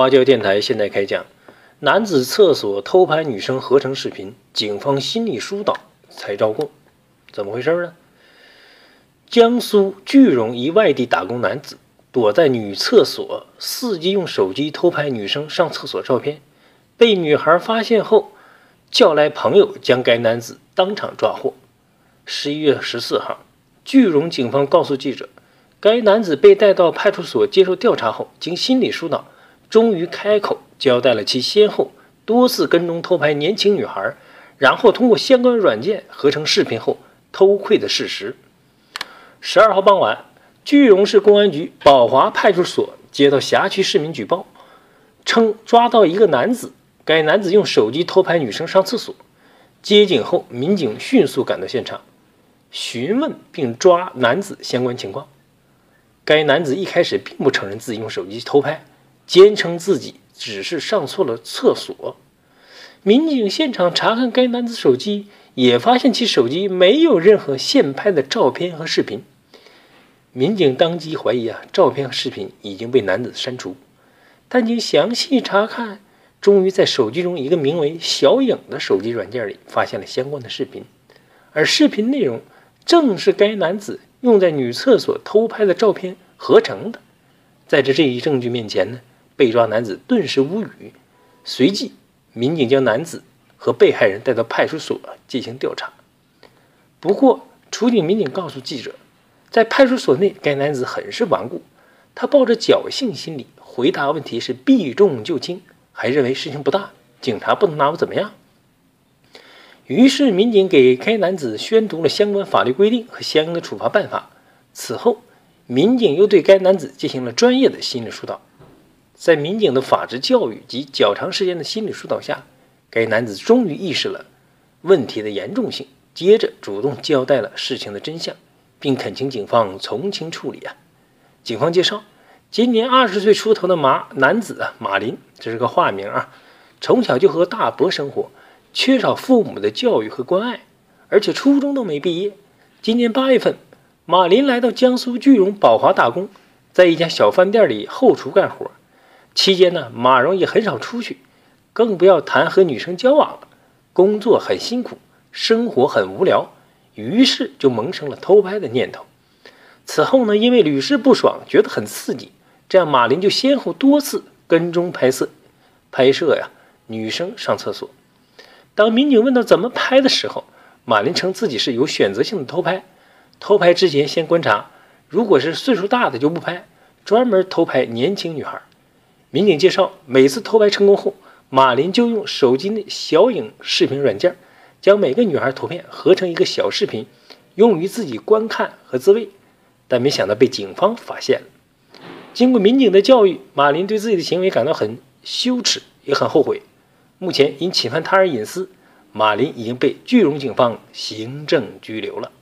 花椒电台现在开讲：男子厕所偷拍女生合成视频，警方心理疏导才招供。怎么回事呢？江苏句容一外地打工男子躲在女厕所，伺机用手机偷拍女生上厕所照片，被女孩发现后，叫来朋友将该男子当场抓获。十一月十四号，句容警方告诉记者，该男子被带到派出所接受调查后，经心理疏导。终于开口交代了其先后多次跟踪偷拍年轻女孩，然后通过相关软件合成视频后偷窥的事实。十二号傍晚，句容市公安局宝华派出所接到辖区市民举报，称抓到一个男子，该男子用手机偷拍女生上厕所。接警后，民警迅速赶到现场，询问并抓男子相关情况。该男子一开始并不承认自己用手机偷拍。坚称自己只是上错了厕所。民警现场查看该男子手机，也发现其手机没有任何现拍的照片和视频。民警当即怀疑啊，照片和视频已经被男子删除。但经详细查看，终于在手机中一个名为“小影”的手机软件里发现了相关的视频，而视频内容正是该男子用在女厕所偷拍的照片合成的。在这这一证据面前呢？被抓男子顿时无语，随即民警将男子和被害人带到派出所进行调查。不过，处警民警告诉记者，在派出所内，该男子很是顽固，他抱着侥幸心理回答问题是避重就轻，还认为事情不大，警察不能拿我怎么样。于是，民警给该男子宣读了相关法律规定和相应的处罚办法。此后，民警又对该男子进行了专业的心理疏导。在民警的法制教育及较长时间的心理疏导下，该男子终于意识了问题的严重性，接着主动交代了事情的真相，并恳请警方从轻处理啊。警方介绍，今年二十岁出头的马男子啊，马林，这是个化名啊，从小就和大伯生活，缺少父母的教育和关爱，而且初中都没毕业。今年八月份，马林来到江苏句容宝华打工，在一家小饭店里后厨干活。期间呢，马蓉也很少出去，更不要谈和女生交往了。工作很辛苦，生活很无聊，于是就萌生了偷拍的念头。此后呢，因为屡试不爽，觉得很刺激，这样马林就先后多次跟踪拍摄，拍摄呀女生上厕所。当民警问到怎么拍的时候，马林称自己是有选择性的偷拍，偷拍之前先观察，如果是岁数大的就不拍，专门偷拍年轻女孩。民警介绍，每次偷拍成功后，马林就用手机内小影视频软件，将每个女孩图片合成一个小视频，用于自己观看和自慰。但没想到被警方发现了。经过民警的教育，马林对自己的行为感到很羞耻，也很后悔。目前因侵犯他人隐私，马林已经被句容警方行政拘留了。